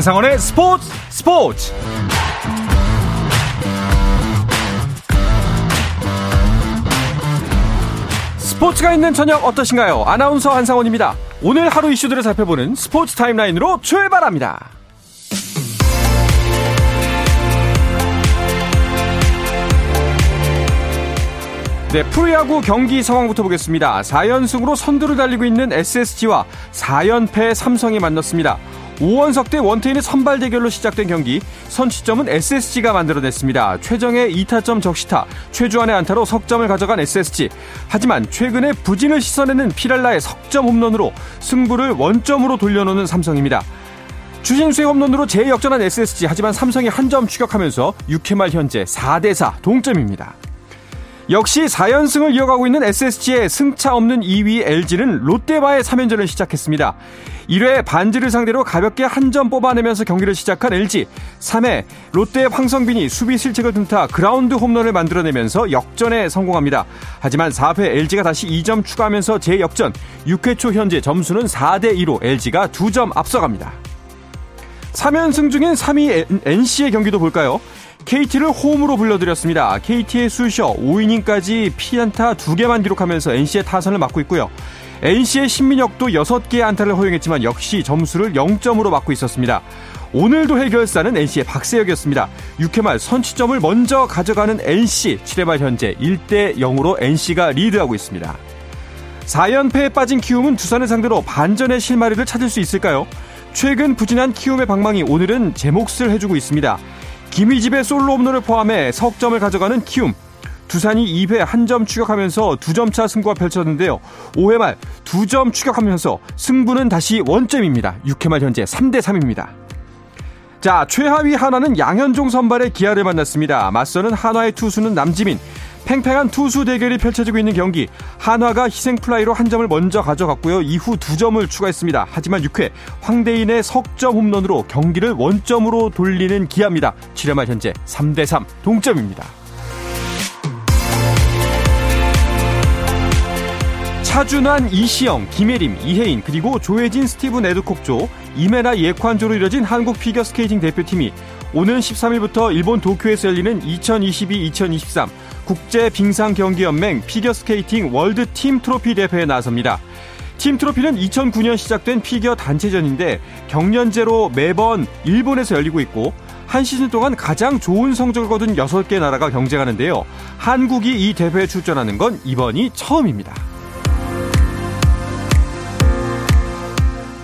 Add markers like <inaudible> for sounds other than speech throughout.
한상원의 스포츠 스포츠 스포츠가 있는 저녁 어떠신가요? 아나운서 한상원입니다. 오늘 하루 이슈들을 살펴보는 스포츠 타임라인으로 출발합니다. 네, 프로야구 경기 상황부터 보겠습니다. 4연승으로 선두를 달리고 있는 SSG와 4연패 삼성이 만났습니다. 오원석 대 원태인의 선발 대결로 시작된 경기 선취점은 SSG가 만들어냈습니다. 최정의 2타점 적시타, 최주환의 안타로 석점을 가져간 SSG. 하지만 최근에 부진을 씻어내는 피랄라의 석점 홈런으로 승부를 원점으로 돌려놓는 삼성입니다. 주신수의 홈런으로 재역전한 SSG 하지만 삼성이 한 점 추격하면서 6회 말 현재 4대4 동점입니다. 역시 4연승을 이어가고 있는 SSG의 승차 없는 2위 LG는 롯데와의 3연전을 시작했습니다. 1회 반지를 상대로 가볍게 한 점 뽑아내면서 경기를 시작한 LG. 3회 롯데의 황성빈이 수비 실책을 틈타 그라운드 홈런을 만들어내면서 역전에 성공합니다. 하지만 4회 LG가 다시 2점 추가하면서 재역전. 6회 초 현재 점수는 5대2로 LG가 2점 앞서갑니다. 3연승 중인 3위 NC의 경기도 볼까요? KT를 홈으로 불러들였습니다. KT의 수셔 5이닝까지 피안타 2개만 기록하면서 NC의 타선을 맡고 있고요. NC의 신민혁도 6개의 안타를 허용했지만 역시 점수를 0점으로 맡고 있었습니다. 오늘도 해결사는 NC의 박세혁이었습니다. 6회 말 선취점을 먼저 가져가는 NC 7회 말 현재 1대 0으로 NC가 리드하고 있습니다. 4연패에 빠진 키움은 두산을 상대로 반전의 실마리를 찾을 수 있을까요? 최근 부진한 키움의 방망이 오늘은 제 몫을 해주고 있습니다. 김희집의 솔로 홈런을 포함해 석점을 가져가는 키움. 두산이 2회 한 점 추격하면서 2점차 승부가 펼쳐졌는데요. 5회 말 2점 추격하면서 승부는 다시 원점입니다. 6회 말 현재 3대 3입니다. 자, 최하위 한화는 양현종 선발의 기아를 만났습니다. 맞서는 한화의 투수는 남지민. 팽팽한 투수 대결이 펼쳐지고 있는 경기. 한화가 희생 플라이로 한 점을 먼저 가져갔고요. 이후 두 점을 추가했습니다. 하지만 6회 황대인의 석점 홈런으로 경기를 원점으로 돌리는 기아입니다. 7회 말 현재 3대 3 동점입니다. 차준환, 이시형, 김예림, 이해인 그리고 조혜진, 스티븐 에드콕조, 임해나 예콴조로 이뤄진 한국 피겨 스케이팅 대표팀이 오는 13일부터 일본 도쿄에서 열리는 2022-2023 국제 빙상 경기 연맹 피겨 스케이팅 월드 팀 트로피 대회에 나섭니다. 팀 트로피는 2009년 시작된 피겨 단체전인데 격년제로 매번 일본에서 열리고 있고 한 시즌 동안 가장 좋은 성적을 거둔 6개 나라가 경쟁하는데요. 한국이 이 대회에 출전하는 건 이번이 처음입니다.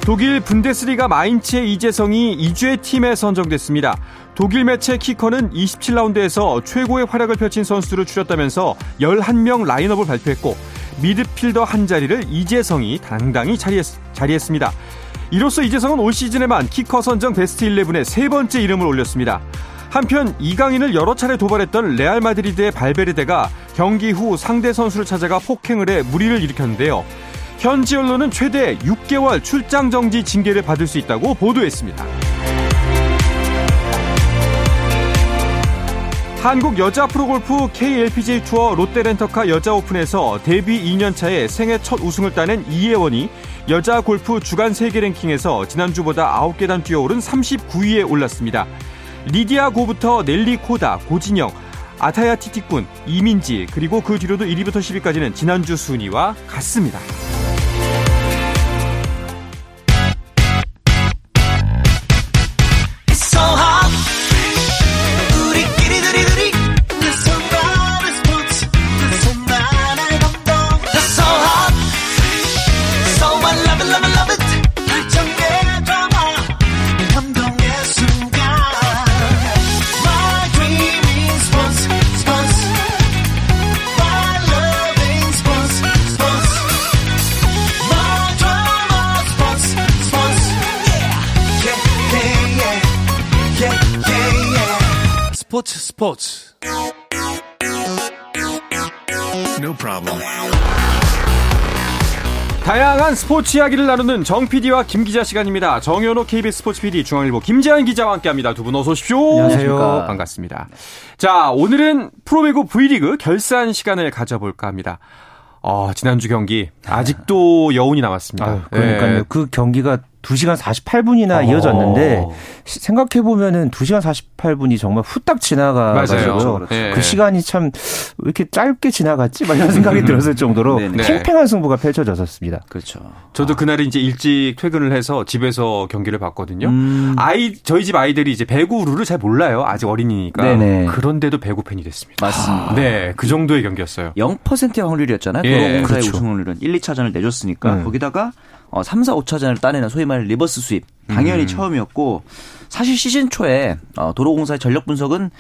독일 분데스리가 마인츠의 이재성이 이주의 팀에 선정됐습니다. 독일 매체 키커는 27라운드에서 최고의 활약을 펼친 선수들을 추렸다면서 11명 라인업을 발표했고 미드필더 한 자리를 이재성이 당당히 자리했, 자리했습니다. 이로써 이재성은 올 시즌에만 키커 선정 베스트 11에 세 번째 이름을 올렸습니다. 한편 이강인을 여러 차례 도발했던 레알 마드리드의 발베르데가 경기 후 상대 선수를 찾아가 폭행을 해 물의를 일으켰는데요. 현지 언론은 최대 6개월 출장 정지 징계를 받을 수 있다고 보도했습니다. 한국 여자 프로골프 KLPGA 투어 롯데렌터카 여자 오픈에서 데뷔 2년 차에 생애 첫 우승을 따낸 이예원이 여자 골프 주간 세계 랭킹에서 지난주보다 9계단 뛰어오른 39위에 올랐습니다. 리디아 고부터 넬리 코다, 고진영, 아타야 티티꾼, 이민지, 그리고 그 뒤로도 1위부터 10위까지는 지난주 순위와 같습니다. 스포츠 No problem. 다양한 스포츠 이야기를 나누는 정 PD와 김 기자 시간입니다. 정현호 KBS 스포츠 PD 중앙일보 김재한 기자와 함께합니다. 두 분 어서 오십시오. 안녕하세요. 반갑습니다. 자 오늘은 프로배구 V리그 결산 시간을 가져볼까 합니다. 어, 지난주 경기 아직도 여운이 남았습니다. 아유, 그러니까요. 네. 그 경기가 2시간 48분이나 어. 이어졌는데 생각해 보면은 2시간 48분이 정말 후딱 지나가 가지고 네. 그 시간이 참 왜 이렇게 짧게 지나갔지? 막 이런 생각이 들었을 정도로 네, 네. 팽팽한 승부가 펼쳐졌었습니다. 그렇죠. 저도 아. 그날에 이제 일찍 퇴근을 해서 집에서 경기를 봤거든요. 음. 아이 저희 집 아이들이 이제 배구 룰을 잘 몰라요. 아직 어린이니까. 네네. 그런데도 배구 팬이 됐습니다. 맞습니다. 네, 그 정도의 경기였어요. 0%의 확률이었잖아요. 예. 그렇죠. 우승률은 1, 2차전을 내줬으니까 음. 거기다가 어, 3, 4, 5차전을 따내는 소위 말해 reverse sweep 당연히 음. 처음이었고 사실 시즌 초에 어, 도로공사의 전력 분석은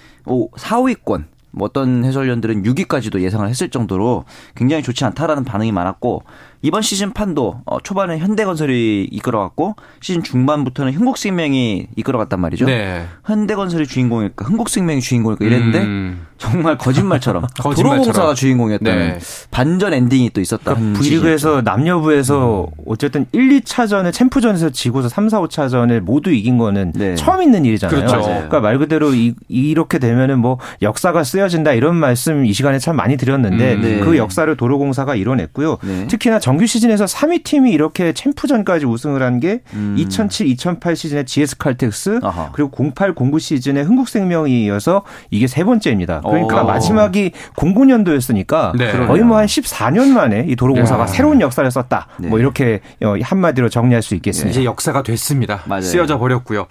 4, 5위권 뭐 어떤 해설위원들은 6위까지도 예상을 했을 정도로 굉장히 좋지 않다라는 반응이 많았고 이번 시즌 판도 어, 초반에 현대건설이 이끌어갔고 시즌 중반부터는 흥국생명이 이끌어갔단 말이죠. 네. 현대건설이 주인공일까, 흥국생명이 주인공일까 이랬는데 음. 정말 거짓말처럼 <laughs> 도로공사가 주인공이었다는 네. 반전 엔딩이 또 있었다. 그러니까 V리그에서 남녀부에서 음. 어쨌든 1, 2차전을 챔프전에서 지고서 3, 4, 5차전을 모두 이긴 거는 네. 처음 있는 일이잖아요. 그렇죠. 그러니까 말 그대로 이, 이렇게 되면은 뭐 역사가 쓰여진다 이런 말씀 이 시간에 참 많이 드렸는데 음. 네. 그 역사를 도로공사가 이뤄냈고요. 네. 특히나 정규 시즌에서 3위 팀이 이렇게 챔프전까지 우승을 한게 2007, 2008 시즌의 GS 칼텍스 아하. 그리고 08, 09 시즌의 흥국생명이 이어서 이게 세 번째입니다. 그러니까 오. 마지막이 09년도였으니까 네. 거의 뭐 한 14년 만에 이 도로공사가 야. 새로운 역사를 썼다. 네. 뭐 이렇게 어, 한마디로 정리할 수 있겠습니다. 이제 역사가 됐습니다. 맞아요. 쓰여져 버렸고요.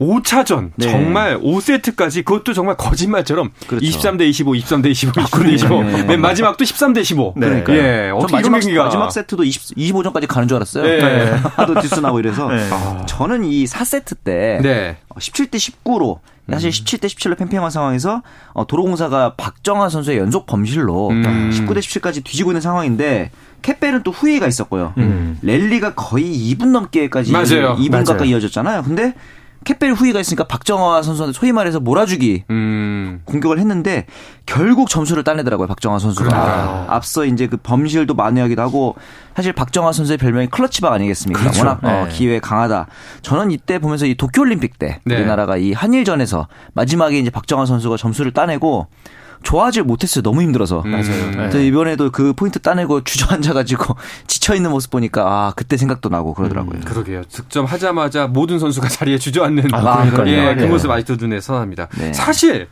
5차전 네. 정말 5세트까지 그것도 정말 거짓말처럼 그렇죠. 23대 25, 23대 25, 23대 25. 네. 맨 마지막도 13대 15. 네. 그러니까 예. 어떻게 마지막, 경기가 마지막 세트도 20, 25전까지 가는 줄 알았어요. 네. 네. <laughs> 하도 나고 이래서 네. 저는 이 4세트 때 17대 19로 사실 17대 음. 17로 팽팽한 상황에서 어, 도로공사가 박정아 선수의 연속 범실로 음. 19대 17까지 뒤지고 있는 상황인데 캣벨은 또 후회가 있었고요. 음. 랠리가 거의 2분 넘게까지 맞아요. 2분 맞아요. 가까이 이어졌잖아요. 근데 캣벨 후위가 있으니까 박정화 선수한테 소위 말해서 몰아주기 음. 공격을 했는데 결국 점수를 따내더라고요 박정화 선수가 그러니까. 앞서 이제 그 범실도 만회하기도 하고 사실 박정화 선수의 별명이 클러치박 아니겠습니까? 그렇죠. 워낙 어, 네. 어, 기회 강하다. 저는 이때 보면서 이 도쿄올림픽 때 네. 우리나라가 이 한일전에서 마지막에 이제 박정화 선수가 점수를 따내고 좋아하지 못했어요. 너무 힘들어서. 음, 맞아요. 네. 이번에도 그 포인트 따내고 <laughs> 주저앉아가지고 <laughs> 지쳐있는 모습 보니까 아, 그때 생각도 나고 그러더라고요. 음, 그러게요. 득점하자마자 모든 선수가 자리에 주저앉는 아, 예, 그 모습 아직도 눈에 선합니다. 네. 사실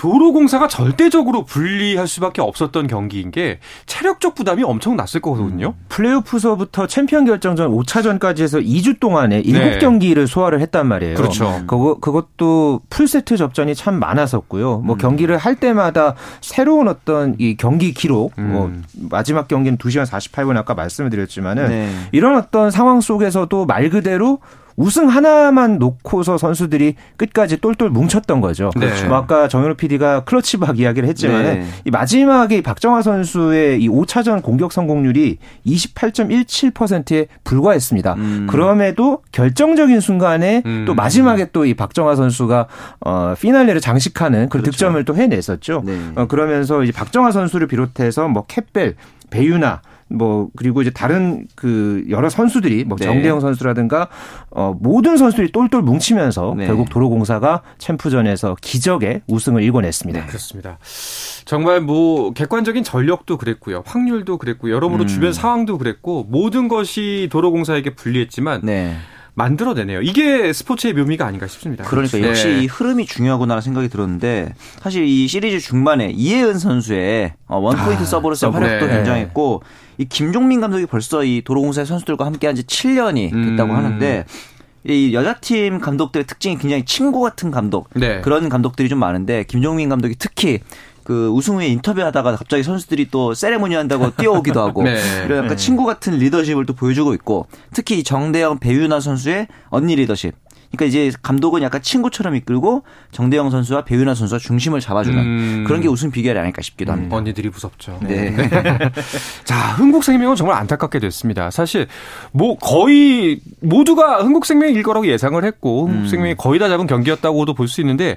도로공사가 절대적으로 불리할 수밖에 없었던 경기인 게 체력적 부담이 엄청 났을 거거든요. 음. 플레이오프서부터 챔피언 결정전 5차전까지 해서 2주 동안에 7경기를 네. 소화를 했단 말이에요. 그렇죠. 그거 그것도 풀세트 접전이 참 많았었고요. 뭐 음. 경기를 할 때마다 새로운 어떤 이 경기 기록 음. 뭐 마지막 경기는 2시간 48분 아까 말씀을 드렸지만은 네. 이런 어떤 상황 속에서도 말 그대로 우승 하나만 놓고서 선수들이 끝까지 똘똘 뭉쳤던 거죠. 네. 뭐 아까 정현우 PD가 클러치박 이야기를 했지만 네. 이 마지막에 박정아 선수의 이 5차전 공격 성공률이 28.17%에 불과했습니다. 음. 그럼에도 결정적인 순간에 음. 또 마지막에 또 이 박정화 선수가 어 피날레를 장식하는 그 그렇죠. 득점을 또 해냈었죠. 네. 어 그러면서 이제 박정화 선수를 비롯해서 뭐 캣벨, 배유나 뭐 그리고 이제 다른 그 여러 선수들이 뭐 네. 정대영 선수라든가 어 모든 선수들이 똘똘 뭉치면서 네. 결국 도로공사가 챔프전에서 기적의 우승을 일궈냈습니다. 네, 그렇습니다. 정말 뭐 객관적인 전력도 그랬고요. 확률도 그랬고 여러모로 음. 주변 상황도 그랬고 모든 것이 도로공사에게 불리했지만 네. 만들어내네요. 이게 스포츠의 묘미가 아닌가 싶습니다. 그러니까 네. 역시 이 흐름이 중요하구나 생각이 들었는데 사실 이 시리즈 중반에 이혜은 선수의 어, 원포인트 아, 서브로서의 활약도 네. 굉장했고 이 김종민 감독이 벌써 이 도로공사 선수들과 함께한 지 7년이 됐다고 음. 하는데 이 여자팀 감독들의 특징이 굉장히 친구 같은 감독 네. 그런 감독들이 좀 많은데 김종민 감독이 특히 그 우승 후에 인터뷰하다가 갑자기 선수들이 또 세레모니 한다고 뛰어오기도 하고 <laughs> 네. 이런 약간 네. 친구 같은 리더십을 또 보여주고 있고 특히 정대영 배윤아 선수의 언니 리더십 그러니까 이제 감독은 약간 친구처럼 이끌고 정대영 선수와 배윤아 선수와 중심을 잡아주는 음. 그런 게 우승 비결이 아닐까 싶기도 합니다. 음, 언니들이 무섭죠. 네. 네. <laughs> 자, 흥국생명은 정말 안타깝게 됐습니다. 사실 뭐 거의 모두가 흥국생명일 거라고 예상을 했고 흥국생명이 음. 거의 다 잡은 경기였다고도 볼 수 있는데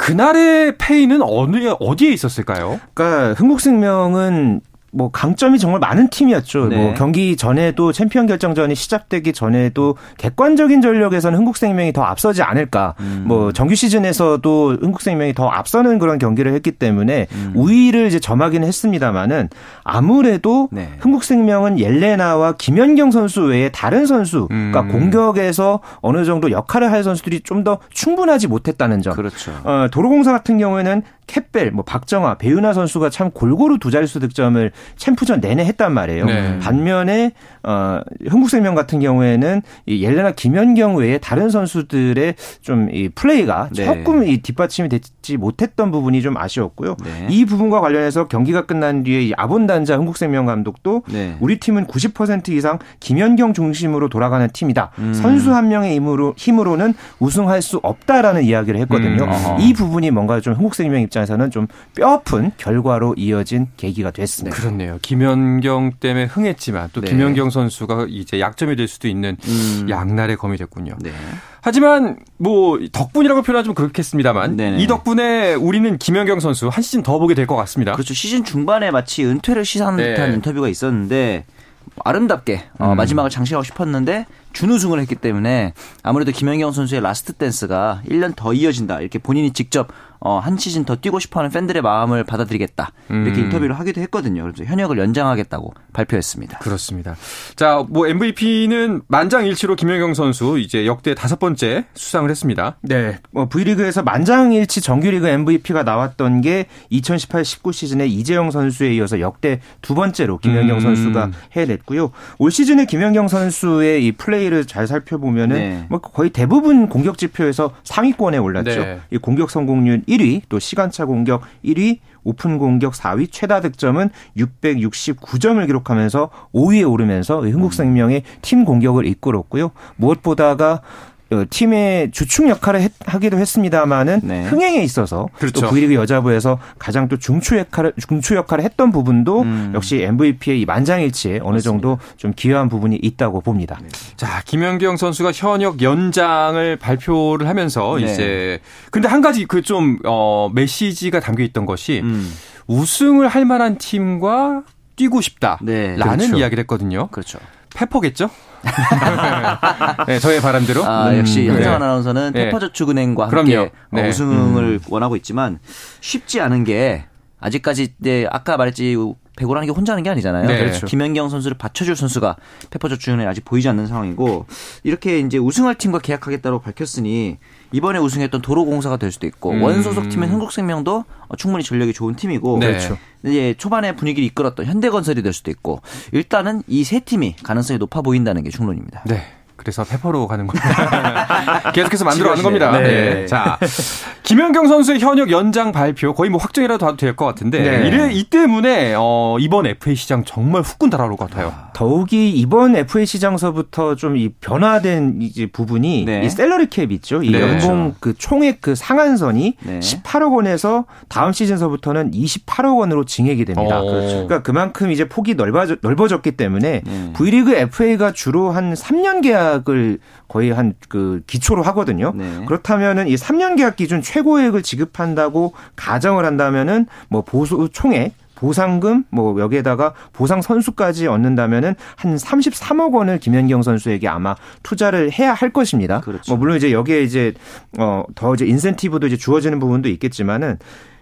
그날의 페이는 어느 어디에 있었을까요? 그러니까 흥국생명은 뭐 강점이 정말 많은 팀이었죠. 네. 뭐 경기 전에도 챔피언 결정전이 시작되기 전에도 객관적인 전력에서는 흥국생명이 더 앞서지 않을까. 음. 뭐 정규 시즌에서도 흥국생명이 더 앞서는 그런 경기를 했기 때문에 음. 우위를 이제 점하기는 했습니다만은 아무래도 네. 흥국생명은 옐레나와 김연경 선수 외에 다른 선수, 음. 그러니까 공격에서 어느 정도 역할을 할 선수들이 좀 더 충분하지 못했다는 점. 그렇죠. 어, 도로공사 같은 경우에는 캡벨, 뭐 박정아, 배윤아 선수가 참 골고루 두 자릿수 득점을 챔프전 내내 했단 말이에요. 네. 반면에 어 흥국생명 같은 경우에는 이 옐레나 김연경 외에 다른 선수들의 좀 이 플레이가 네. 조금 이 뒷받침이 되지 못했던 부분이 좀 아쉬웠고요. 네. 이 부분과 관련해서 경기가 끝난 뒤에 이 아본단자 흥국생명 감독도 네. 우리 팀은 90% 이상 김연경 중심으로 돌아가는 팀이다. 음. 선수 한 명의 힘으로 힘으로는 우승할 수 없다라는 이야기를 했거든요. 음. 이 부분이 뭔가 좀 흥국생명 입장 입장에서는 좀 뼈아픈 결과로 이어진 계기가 됐습니다. 그렇네요. 김연경 때문에 흥했지만 또 네. 김연경 선수가 이제 약점이 될 수도 있는 음. 양날의 검이 됐군요. 네. 하지만 뭐 덕분이라고 표현하면 좀 그렇겠습니다만 네네. 이 덕분에 우리는 김연경 선수 한 시즌 더 보게 될 것 같습니다. 그렇죠. 시즌 중반에 마치 은퇴를 시사하는 네. 듯한 인터뷰가 있었는데 아름답게 어, 음. 마지막을 장식하고 싶었는데 준우승을 했기 때문에 아무래도 김연경 선수의 last dance가 1년 더 이어진다 이렇게 본인이 직접 어, 한 시즌 더 뛰고 싶어하는 팬들의 마음을 받아들이겠다 이렇게 음. 인터뷰를 하기도 했거든요. 그래서 현역을 연장하겠다고 발표했습니다. 그렇습니다. 자, 뭐 MVP는 만장일치로 김연경 선수 이제 역대 다섯 번째 수상을 했습니다. 네, 뭐 V리그에서 만장일치 정규리그 MVP가 나왔던 게 2018-19 시즌에 이재영 선수에 이어서 역대 두 번째로 김연경 음. 선수가 해냈고요. 올 시즌에 김연경 선수의 이 플레이를 잘 살펴보면은 네. 뭐 거의 대부분 공격 지표에서 상위권에 올랐죠. 네. 이 공격 성공률 1위, 또 시간차 공격 1위, 오픈 공격 4위, 최다 득점은 669점을 기록하면서 5위에 오르면서 흥국생명의 팀 공격을 이끌었고요. 무엇보다가 어, 팀의 주축 역할을 했, 하기도 했습니다만은 네. 흥행에 있어서 그렇죠. 또 V리그 여자부에서 가장 또 중추 역할을 중추 역할을 했던 부분도 음. 역시 MVP의 이 만장일치에 어느. 정도 좀 기여한 부분이 있다고 봅니다. 네. 자 김연경 선수가 현역 연장을 발표를 하면서 네. 이제 근데 한 가지 그 좀 어, 메시지가 담겨 있던 것이 음. 우승을 할 만한 팀과 뛰고 싶다라는 네. 그렇죠. 이야기를 했거든요. 그렇죠. 페퍼겠죠? <laughs> 네, 저의 바람대로. 아, 역시 음, 현장 네. 아나운서는 네. 페퍼저축은행과 함께 어, 네. 우승을 음. 원하고 있지만 쉽지 않은 게 아직까지 네, 아까 말했지 배구라는 게 혼자 하는 게 아니잖아요. 네. 그렇죠. 김연경 선수를 받쳐줄 선수가 페퍼저축은행 아직 보이지 않는 상황이고 이렇게 이제 우승할 팀과 계약하겠다고 밝혔으니 이번에 우승했던 도로공사가 될 수도 있고 음. 원소속 팀인 흥국생명도 충분히 전력이 좋은 팀이고 네. 그렇죠. 이제 초반에 분위기를 이끌었던 현대건설이 될 수도 있고 일단은 이 세 팀이 가능성이 높아 보인다는 게 충론입니다. 네. 그래서 페퍼로 가는 겁니다. <laughs> 계속해서 만들어가는 겁니다. 네. 네. 자, 김연경 선수의 현역 연장 발표 거의 뭐 확정이라도 해도 될 것 같은데 네. 이래 이 때문에 어, 이번 FA 시장 정말 후끈 달아올 것 같아요. 더욱이 이번 FA 시장서부터 좀 이 변화된 이제 부분이 네. 이 셀러리 캡 있죠. 이 네. 연봉 그 총액 그 상한선이 18억 원에서 다음 시즌서부터는 28억 원으로 증액이 됩니다. 오. 어. 그렇죠. 그러니까 그만큼 이제 폭이 넓어져, 넓어졌기 때문에 V리그 FA가 주로 한 3년 계약 계약을 거의 한 그 기초로 하거든요. 네. 그렇다면은 이 3년 계약 기준 최고액을 지급한다고 가정을 한다면은 뭐 보수 총액 보상금 뭐 여기에다가 보상 선수까지 얻는다면은 한 33억 원을 김연경 선수에게 아마 투자를 해야 할 것입니다. 그렇죠. 뭐 물론 이제 여기에 이제 어더 이제 인센티브도 이제 주어지는 부분도 있겠지만은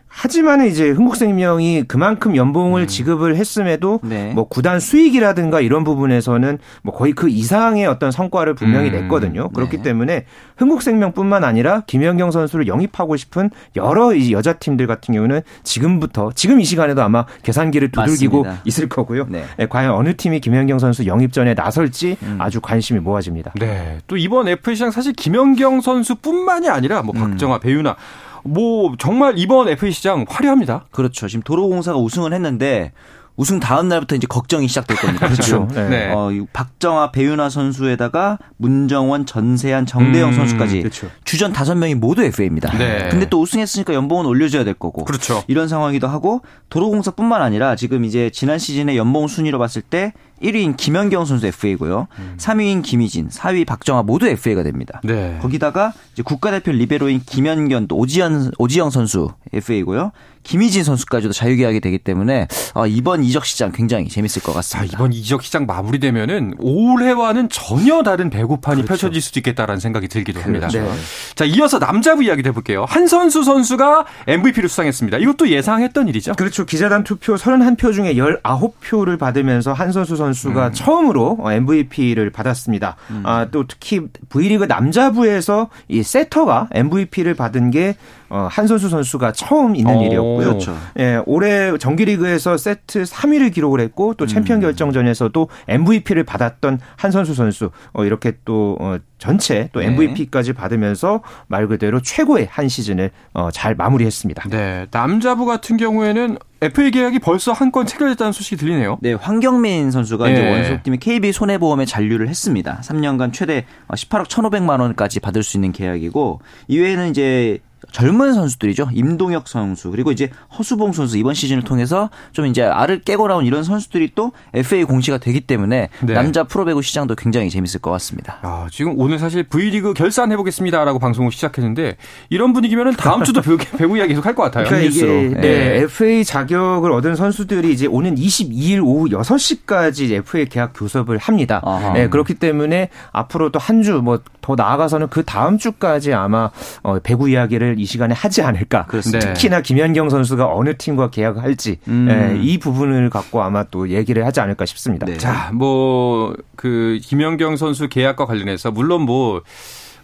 하지만 이제 흥국생명이 그만큼 연봉을 음. 지급을 했음에도 네. 뭐 구단 수익이라든가 이런 부분에서는 뭐 거의 그 이상의 어떤 성과를 분명히 음. 냈거든요. 그렇기 네. 때문에 흥국생명뿐만 아니라 김연경 선수를 영입하고 싶은 여러 이 여자 팀들 같은 경우는 지금부터 지금 이 시간에도 아마 계산기를 두들기고 맞습니다. 있을 거고요. 네. 네, 과연 어느 팀이 김연경 선수 영입 전에 나설지 음. 아주 관심이 모아집니다. 네. 또 이번 FA 시장 사실 김연경 선수뿐만이 아니라 뭐 음. 박정아, 배유나 뭐 정말 이번 FA 시장 화려합니다. 그렇죠. 지금 도로공사가 우승을 했는데 우승 다음 날부터 이제 걱정이 시작될 겁니다. 그렇죠. 네. 네. 어, 박정아, 배윤아 선수에다가 문정원, 전세한, 정대영 음, 선수까지 그렇죠. 주전 다섯 명이 모두 FA입니다. 네. 근데 또 우승했으니까 연봉은 올려줘야 될 거고. 그렇죠. 이런 상황이기도 하고 도로공사뿐만 아니라 지금 이제 지난 시즌에 연봉 순위로 봤을 때 1위인 김연경 선수 FA고요. 음. 3위인 김희진, 4위 박정아 모두 FA가 됩니다. 네. 거기다가 이제 국가대표 리베로인 김연견 또 오지연 오지영 선수 FA고요. 김희진 선수까지도 자유계약이 되기 때문에 어, 이번 이적 시장 굉장히 재밌을 것 같습니다. 자, 이번 이적 시장 마무리되면은 올해와는 전혀 다른 배구판이 그렇죠. 펼쳐질 수도 있겠다라는 생각이 들기도 합니다. 그렇죠. 네. 자, 이어서 남자부 이야기 해볼게요. 한선수 선수가 MVP를 수상했습니다. 이것도 예상했던 일이죠? 그렇죠. 기자단 투표 31표 중에 19표를 받으면서 한선수 선수가 음. 처음으로 MVP를 받았습니다. 음. 아, 또 특히 V리그 남자부에서 이 세터가 MVP를 받은 게 어, 한선수 선수가 처음 있는 오, 일이었고요. 그렇죠. 예, 올해 정규리그에서 세트 3위를 기록을 했고 또 챔피언 음. 결정전에서도 MVP를 받았던 한선수 선수 어, 이렇게 또 어, 전체 또 MVP까지 네. 받으면서 말 그대로 최고의 한 시즌을 어, 잘 마무리했습니다. 네, 남자부 같은 경우에는 FA 계약이 벌써 한 건 체결됐다는 소식이 들리네요. 네, 황경민 선수가 네. 이제 원소팀이 KB 손해보험에 잔류를 했습니다. 3년간 최대 18억 1,500만 원까지 받을 수 있는 계약이고 이외에는 이제 젊은 선수들이죠. 임동혁 선수 그리고 이제 허수봉 선수 이번 시즌을 통해서 좀 이제 알을 깨고 나온 이런 선수들이 또 FA 공시가 되기 때문에 네. 남자 프로배구 시장도 굉장히 재밌을 것 같습니다. 아, 지금 오늘 사실 V리그 결산 해 보겠습니다라고 방송을 시작했는데 이런 분위기면은 다음 주도 배구, <laughs> 배구 이야기 계속 할 것 같아요. 그러니까 이게 네. 네. FA 자격을 얻은 선수들이 이제 오는 22일 오후 6시까지 FA 계약 교섭을 합니다. 네, 그렇기 때문에 앞으로 또 한 주 뭐 더 나아가서는 그 다음 주까지 아마 어, 배구 이야기를 이 시간에 하지 않을까. 그렇습니다. 특히나 김연경 선수가 어느 팀과 계약을 할지 음. 예, 이 부분을 갖고 아마 또 얘기를 하지 않을까 싶습니다. 네. 자, 뭐 그 김연경 선수 계약과 관련해서 물론 뭐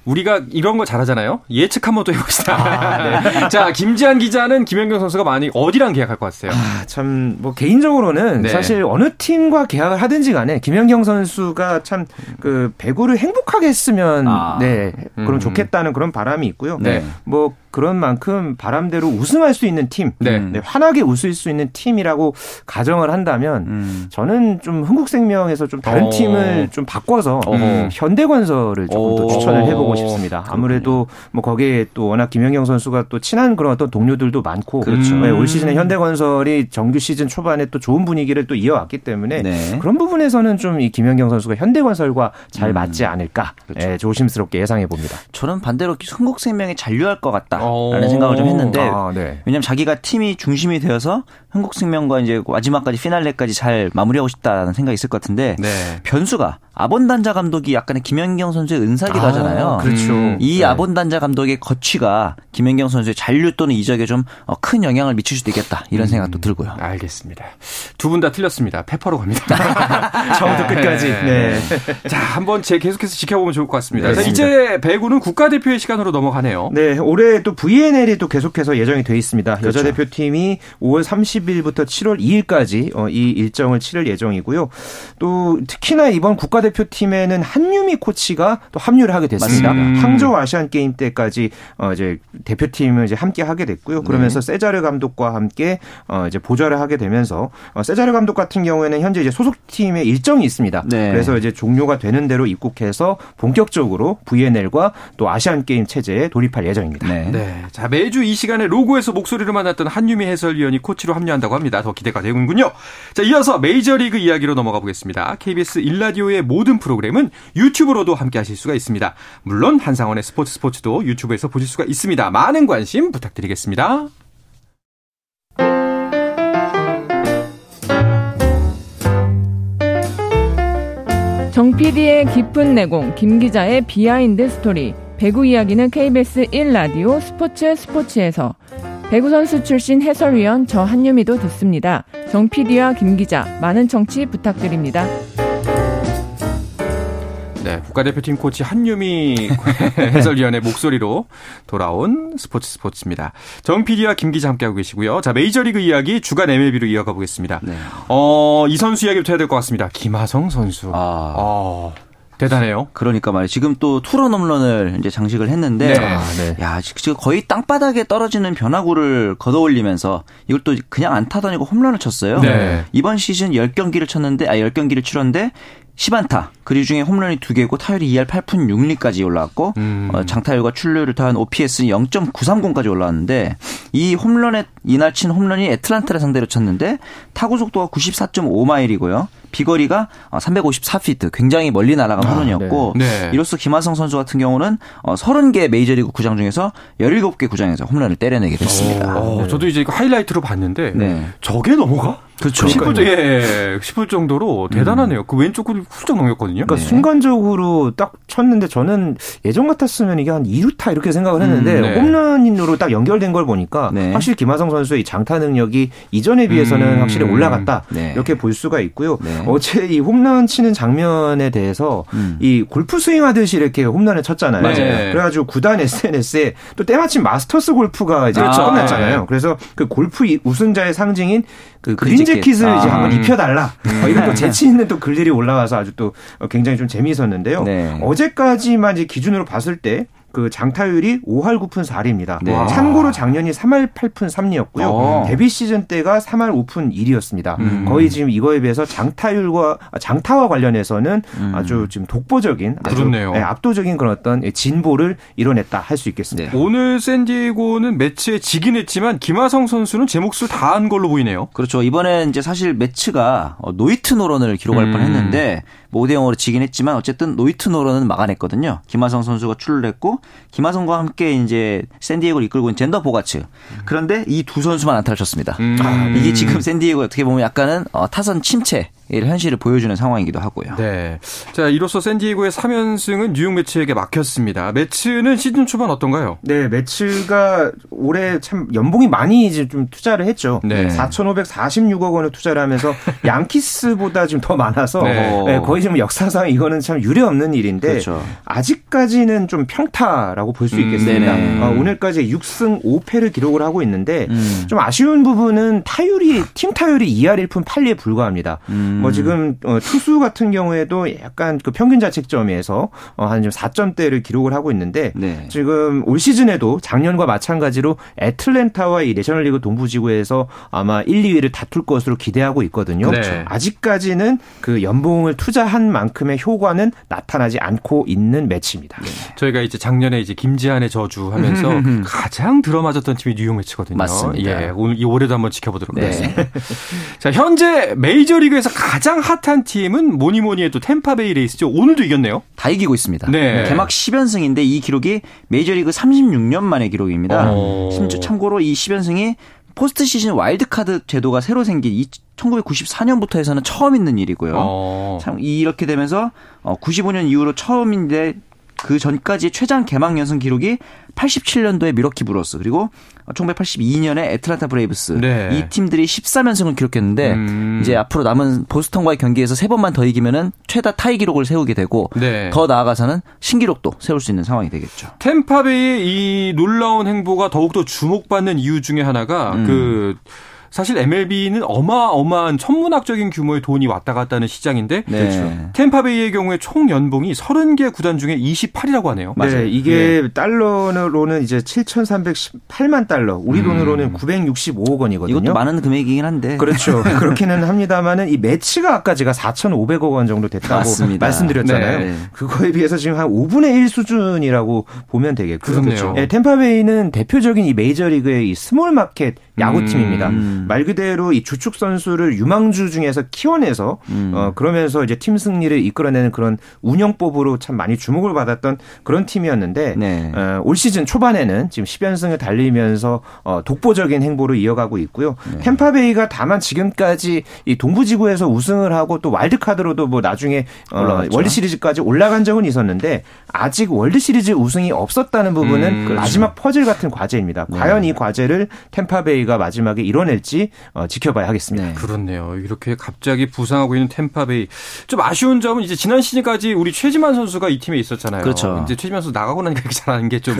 우리가 이런 거 잘하잖아요. 예측 한번 또 해봅시다. 아, 네. <laughs> 자, 김지한 기자는 김연경 선수가 많이 어디랑 계약할 것 같아요? 아, 참, 뭐, 개인적으로는 네. 사실 어느 팀과 계약을 하든지 간에 김연경 선수가 참 그 배구를 행복하게 했으면, 아. 네, 그럼 음. 좋겠다는 그런 바람이 있고요. 네. 뭐, 그런 만큼 바람대로 우승할 수 있는 팀, 네. 네, 환하게 웃을 수 있는 팀이라고 가정을 한다면 음. 저는 좀 흥국생명에서 좀 다른 어. 팀을 좀 바꿔서 음, 현대건설을 조금 더 추천을 해보고 싶습니다. 아무래도 뭐 거기에 또 워낙 김연경 선수가 또 친한 그런 어떤 동료들도 많고 그렇죠. 네, 올 시즌에 현대건설이 정규 시즌 초반에 또 좋은 분위기를 또 이어왔기 때문에 네. 그런 부분에서는 좀 이 김연경 선수가 현대건설과 잘 음. 맞지 않을까 그렇죠. 네, 조심스럽게 예상해 봅니다. 저는 반대로 흥국생명이 잔류할 것 같다. 라는 생각을 좀 했는데 아, 네. 왜냐하면 자기가 팀이 중심이 되어서 한국생명과 이제 마지막까지 피날레까지 잘 마무리하고 싶다는 생각이 있을 것 같은데 네. 변수가 아본단자 감독이 약간의 김연경 선수의 은사기도 아, 하잖아요. 그렇죠. 음. 이 네. 아본단자 감독의 거취가 김연경 선수의 잔류 또는 이적에 좀 큰 영향을 미칠 수도 있겠다 이런 음, 생각도 들고요. 알겠습니다. 두 분 다 틀렸습니다. 페퍼로 갑니다. <laughs> 처음부터 끝까지. 네. 네. 자, 한번 제 계속해서 지켜보면 좋을 것 같습니다. 네, 자, 이제 배구는 국가대표의 시간으로 넘어가네요. 네, 올해 또 VNL이 또 계속해서 예정이 돼 있습니다. 그렇죠. 여자 대표팀이 5월 30일부터 7월 2일까지 어, 이 일정을 치를 예정이고요. 또 특히나 이번 국가대표팀에는 한유미 코치가 또 합류를 하게 됐습니다. 음. 항저우 아시안 게임 때까지 어 이제 대표팀을 이제 함께 하게 됐고요. 그러면서 네. 세자르 감독과 함께 어 이제 보좌를 하게 되면서 어 세자르 감독 같은 경우에는 현재 이제 소속팀의 일정이 있습니다. 네. 그래서 이제 종료가 되는 대로 입국해서 본격적으로 VNL과 또 아시안 게임 체제에 돌입할 예정입니다. 네. 네. 자, 매주 이 시간에 로고에서 목소리를 만났던 한유미 해설위원이 코치로 합류한다고 합니다. 더 기대가 되는군요. 자, 이어서 메이저리그 이야기로 넘어가 보겠습니다. KBS 일라디오의 모든 프로그램은 유튜브로도 함께 하실 수가 있습니다. 물론 한상원의 스포츠 스포츠도 유튜브에서 보실 수가 있습니다. 많은 관심 부탁드리겠습니다. 정 PD의 깊은 내공, 김 기자의 비하인드 스토리. 배구 이야기는 KBS 1라디오 스포츠 스포츠에서 배구 선수 출신 해설위원 저 한유미도 듣습니다. 정 PD와 김 기자 많은 청취 부탁드립니다. 네, 국가대표팀 코치 한유미 <laughs> 해설위원의 목소리로 돌아온 스포츠 스포츠입니다. 정 PD와 김 기자 함께하고 계시고요. 자, 메이저리그 이야기 주간 MLB로 이어가 보겠습니다. 네. 어, 이 선수 이야기부터 해야 될 것 같습니다. 김하성 선수. 아. 어. 대단해요. 그러니까 말이에요. 지금 또 투런 홈런을 이제 장식을 했는데, 네. 아, 네. 야 지금 거의 땅바닥에 떨어지는 변화구를 걷어올리면서 이걸 또 그냥 안 타다니고 홈런을 쳤어요. 네. 이번 시즌 10경기를 쳤는데, 아 10경기를 치렀는데 10안타. 그리 중에 홈런이 2개고 타율이 2할 8푼 6리까지 올라왔고 음. 어, 장타율과 출루율을 더한 OPS는 0.930까지 올라왔는데 이 홈런에 이날 친 홈런이 애틀란타를 상대로 쳤는데 타구 속도가 94.5마일이고요. 비거리가 354피트 어, 굉장히 멀리 날아간 아, 홈런이었고 네. 네. 이로써 김하성 선수 같은 경우는 30개 어, 메이저리그 구장 중에서 17개 구장에서 홈런을 때려내게 됐습니다. 오, 네. 저도 이제 하이라이트로 봤는데 네. 저게 넘어가? 그렇죠. 10분, 예, 10분 정도로 대단하네요. 음. 그 왼쪽 을 훌쩍 넘겼거든요. 그러니까 네. 순간적으로 딱 쳤는데 저는 예전 같았으면 이게 한 2루타 이렇게 생각을 했는데 음, 네. 홈런으로 딱 연결된 걸 보니까 네. 확실히 김하성 선수의 장타 능력이 이전에 비해서는 음, 확실히 올라갔다 네. 이렇게 볼 수가 있고요. 네. 어제 이 홈런 치는 장면에 대해서 음. 이 골프 스윙 하듯이 이렇게 홈런을 쳤잖아요. 맞아요. 그래가지고 구단 SNS에 또 때마침 마스터스 골프가 이제 그렇죠. 끝났잖아요. 네. 그래서 그 골프 우승자의 상징인 그 그린 재킷을 아. 이제 한번 입혀달라. 음. 이런 또 재치 있는 또 글들이 올라와서 아주 또 굉장히 좀 재미있었는데요. 네. 어제까지만 이제 기준으로 봤을 때 그 장타율이 5할 9푼 4리입니다. 네. 참고로 작년이 3할 8푼 3리였고요. 어. 데뷔 시즌 때가 3할 5푼 1이었습니다. 음. 거의 지금 이거에 비해서 장타율과 장타와 관련해서는 음. 아주 지금 독보적인 아주 그렇네요. 네, 압도적인 그런 어떤 진보를 이뤄냈다 할 수 있겠습니다. 네. 오늘 샌디에고는 메츠에 지긴 했지만 김하성 선수는 제 몫을 다 한 걸로 보이네요. 그렇죠. 이번에 이제 사실 메츠가 노히트 노런을 기록할 음. 뻔했는데 5대 뭐 0으로 지긴 했지만 어쨌든 노히트 노런은 막아냈거든요. 김하성 선수가 출루를 했고 김하성과 함께 이제 샌디에고를 이끌고 있는 잰더 보가츠. 그런데 이 두 선수만 안타를 쳤습니다. 음. 아, 이게 지금 샌디에고 어떻게 보면 약간은 어, 타선 침체 현실을 보여주는 상황이기도 하고요. 네. 자, 이로써 샌디에고의 3연승은 뉴욕 메츠에게 막혔습니다. 메츠는 시즌 초반 어떤가요? 네, 메츠가 올해 참 연봉이 많이 이제 좀 투자를 했죠. 네. 4,546억 원을 투자를 하면서 <laughs> 양키스보다 좀더 많아서 네. 네, 거의 좀 역사상 이거는 참 유례 없는 일인데 그렇죠. 아직까지는 좀 평타라고 볼 수 있겠습니다. 음, 어, 오늘까지 6승 5패를 기록을 하고 있는데 음. 좀 아쉬운 부분은 타율이 팀 타율이 2할 1푼 8리에 불과합니다. 음. 뭐 지금 어, 투수 같은 경우에도 약간 그 평균 자책점에서 어, 한 4점대를 기록을 하고 있는데 네. 지금 올 시즌에도 작년과 마찬가지로 애틀랜타와 이 내셔널리그 동부지구에서 아마 1, 2위를 다툴 것으로 기대하고 있거든요. 네. 아직까지는 그 연봉을 투자 한 만큼의 효과는 나타나지 않고 있는 매치입니다. 네. 저희가 이제 작년에 이제 김지한의 저주 하면서 가장 들어맞았던 팀이 뉴욕 메츠거든요. 맞습니다. 예, 오늘 이 올해도 한번 지켜보도록 네. 하겠습니다. <laughs> 자, 현재 메이저리그에서 가장 핫한 팀은 뭐니 뭐니 해도 탬파베이 레이스죠. 오늘도 이겼네요. 다 이기고 있습니다. 네. 개막 10연승인데 이 기록이 메이저리그 36년 만의 기록입니다. 오. 어. 심지어 참고로 이 10연승이 포스트 시즌 와일드카드 제도가 새로 생긴 1994년부터 해서는 처음 있는 일이고요. 어. 참 이렇게 되면서 95년 어, 이후로 처음인데 그 전까지 최장 개막 연승 기록이 87년도에 밀워키 브루어스 그리고 1982년에 애틀랜타 브레이브스 네. 이 팀들이 13연승을 기록했는데 음. 이제 앞으로 남은 보스턴과의 경기에서 세 번만 더 이기면은 최다 타이 기록을 세우게 되고 네. 더 나아가서는 신기록도 세울 수 있는 상황이 되겠죠. 탬파베이의 이 놀라운 행보가 더욱더 주목받는 이유 중에 하나가 음. 그 사실 MLB는 어마어마한 천문학적인 규모의 돈이 왔다 갔다 하는 시장인데 네. 그렇죠. 탬파베이의 경우에 총 연봉이 30개 구단 중에 28위라고 하네요. 맞아요. 네, 이게 네. 달러로는 이제 7,318만 달러, 우리 음. 돈으로는 965억 원이거든요. 이것도 많은 금액이긴 한데. 그렇죠. <laughs> 그렇기는 합니다만은 이 메츠가 아까 제가 4,500억 원 정도 됐다고 맞습니다. 말씀드렸잖아요. 네. 그거에 비해서 지금 한 5분의 1 수준이라고 보면 되겠고요. 그렇네요. 네, 탬파베이는 대표적인 이 메이저리그의 이 small market 야구팀입니다. 음. 말 그대로 이 주축 선수를 유망주 중에서 키워내서 음. 어 그러면서 이제 팀 승리를 이끌어내는 그런 운영법으로 참 많이 주목을 받았던 그런 팀이었는데 네. 어, 올 시즌 초반에는 지금 10연승을 달리면서 어 독보적인 행보를 이어가고 있고요. 네. 탬파베이가 다만 지금까지 이 동부지구에서 우승을 하고 또 와일드카드로도 뭐 나중에 어 월드 시리즈까지 올라간 적은 있었는데 아직 월드 시리즈 우승이 없었다는 부분은 음, 그렇죠. 마지막 퍼즐 같은 과제입니다. 네. 과연 이 과제를 탬파베이 탬파베이가 마지막에 이뤄낼지 어, 지켜봐야 하겠습니다. 네. 그렇네요. 이렇게 갑자기 부상하고 있는 탬파베이. 좀 아쉬운 점은 이제 지난 시즌까지 우리 최지만 선수가 이 팀에 있었잖아요. 그렇죠. 이제 최지만 선수 나가고 나니까 이렇게 잘하는 게 좀,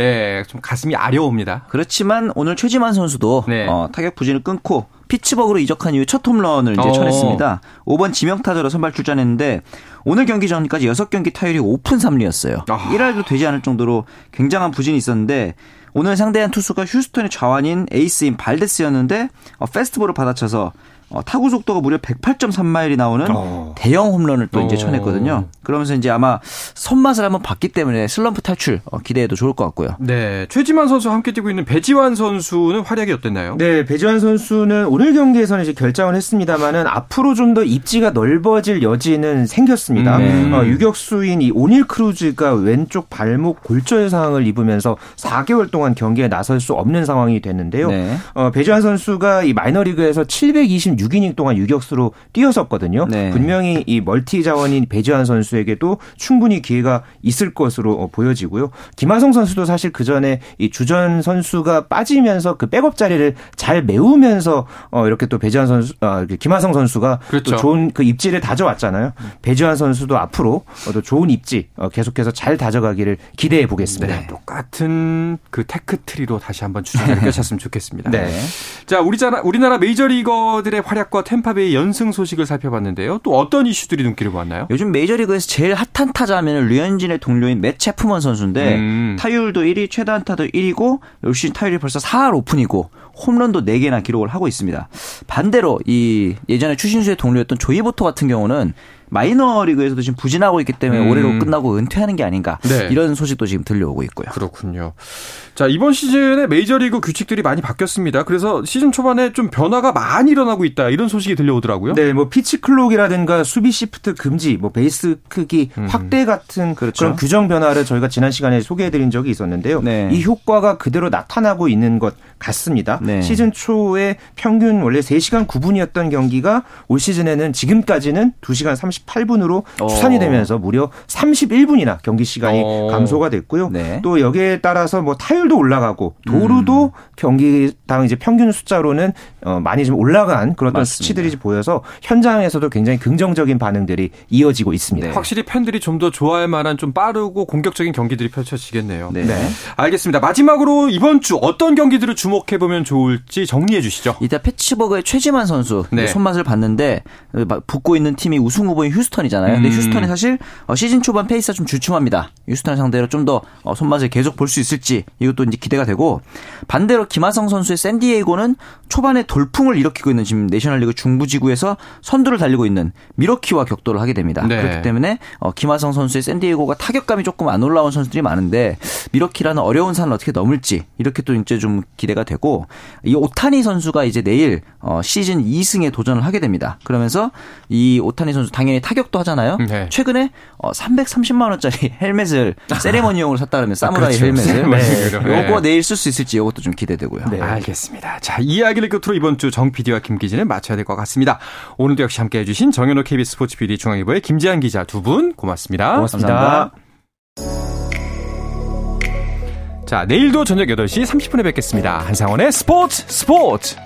예, 좀 가슴이 아려옵니다. 그렇지만 오늘 최지만 선수도 네. 어, 타격 부진을 끊고 피츠버그로 이적한 이후 첫 홈런을 이제 어. 쳐냈습니다. 5번 지명타자로 선발 출전했는데 오늘 경기 전까지 6경기 타율이 5푼 3리였어요. 아. 1할도 되지 않을 정도로 굉장한 부진이 있었는데 오늘 상대한 투수가 휴스턴의 좌완인 에이스인 발데스였는데 어, 패스트볼을 받아쳐서 어, 타구 속도가 무려 108.3마일이 나오는 어. 대형 홈런을 또 이제 어. 쳐냈거든요. 그러면서 이제 아마 손맛을 한번 봤기 때문에 슬럼프 탈출 어, 기대해도 좋을 것 같고요. 네. 최지만 선수와 함께 뛰고 있는 배지환 선수는 활약이 어땠나요? 네. 배지환 선수는 오늘 경기에서는 이제 결장을 했습니다만은 앞으로 좀 더 입지가 넓어질 여지는 생겼습니다. 음. 네. 어, 유격수인 이 오닐 크루즈가 왼쪽 발목 골절상을 입으면서 4개월 동안 경기에 나설 수 없는 상황이 됐는데요. 네. 어, 배지환 선수가 이 마이너리그에서 720 시즌 6이닝 동안 유격수로 뛰었었거든요. 네. 분명히 이 멀티 자원인 배지환 선수에게도 충분히 기회가 있을 것으로 어, 보여지고요. 김하성 선수도 사실 그 전에 이 주전 선수가 빠지면서 그 백업 자리를 잘 메우면서 어 이렇게 또 배지환 선수, 아, 김하성 선수가 그렇죠. 또 좋은 그 입지를 다져왔잖아요. 배지환 선수도 앞으로 또 좋은 입지 어, 계속해서 잘 다져가기를 기대해 보겠습니다. 네. 똑같은 그 tech tree로 다시 한번 주장을 <laughs> 펼쳤으면 좋겠습니다. 네. 자, 우리나라, 우리나라 메이저리거들의 활약과 템파베이 연승 소식을 살펴봤는데요. 또 어떤 이슈들이 눈길을 모았나요? 요즘 메이저리그에서 제일 핫한 타자면 류현진의 동료인 맷 체프먼 선수인데 음. 타율도 1위, 최다 안타도 1위고 올 시즌 타율이 벌써 4할 5푼이고 홈런도 4개나 기록을 하고 있습니다. 반대로 이 예전에 추신수의 동료였던 조이보토 같은 경우는 마이너리그에서도 지금 부진하고 있기 때문에 음. 올해로 끝나고 은퇴하는 게 아닌가 네. 이런 소식도 지금 들려오고 있고요. 그렇군요. 자 이번 시즌에 메이저리그 규칙들이 많이 바뀌었습니다. 그래서 시즌 초반에 좀 변화가 많이 일어나고 있다 이런 소식이 들려오더라고요. 네, 뭐 pitch clock이라든가 수비 시프트 금지, 뭐 베이스 크기 음. 확대 같은 그렇죠. 그런 규정 변화를 저희가 지난 시간에 소개해 드린 적이 있었는데요. 네. 이 효과가 그대로 나타나고 있는 것 같습니다. 네. 시즌 초에 평균 원래 3시간 9분이었던 경기가 올 시즌에는 지금까지는 2시간 30 38분으로 어. 추산이 되면서 무려 31분이나 경기 시간이 어. 감소가 됐고요. 네. 또 여기에 따라서 뭐 타율 도 올라가고 도루도 음. 경기당 이제 평균 숫자로는 어 많이 좀 올라간 그런 맞습니다. 수치들이 보여서 현장에서도 굉장히 긍정적인 반응들이 이어지고 있습니다. 네. 확실히 팬들이 좀 더 좋아할 만한 좀 빠르고 공격적인 경기들이 펼쳐지겠네요. 네. 네. 알겠습니다. 마지막으로 이번 주 어떤 경기들을 주목해 보면 좋을지 정리해 주시죠. 일단 피츠버그의 최지만 선수 네. 손맛을 봤는데 붙고 있는 팀이 우승 후보 후보인 휴스턴이잖아요. 근데 음. 휴스턴이 사실 어, 시즌 초반 페이스가 좀 주춤합니다. 휴스턴 상대로 좀더 어, 손맛을 계속 볼 수 있을지 이것도 이제 기대가 되고 반대로 김하성 선수의 샌디에이고는 초반에 돌풍을 일으키고 있는 지금 내셔널리그 중부지구에서 선두를 달리고 있는 미러키와 격돌을 하게 됩니다. 네. 그렇기 때문에 어, 김하성 선수의 샌디에이고가 타격감이 조금 안 올라온 선수들이 많은데 미러키라는 어려운 산을 어떻게 넘을지 이렇게 또 이제 좀 기대가 되고 이 오타니 선수가 이제 내일 시즌 2승에 도전을 하게 됩니다. 그러면서 이 오타니 선수 당연히 당연히 타격도 하잖아요. 네. 최근에 어, 330만 원짜리 <laughs> 헬멧을 세레머니용으로 샀다 그러면 사무라이 아, 그렇죠. 헬멧을 네. 요거 내일 쓸 수 있을지 이것도 좀 기대되고요. 네. 알겠습니다. 자, 이야기를 끝으로 이번 주 정 PD와 김 기진을 마쳐야 될 것 같습니다. 오늘도 역시 함께 해주신 정현호 KBS 스포츠 PD 중앙일보의 김지한 기자 두 분 고맙습니다. 고맙습니다. 감사합니다. 자, 내일도 저녁 8시 30분에 뵙겠습니다. 한상원의 스포츠 스포츠!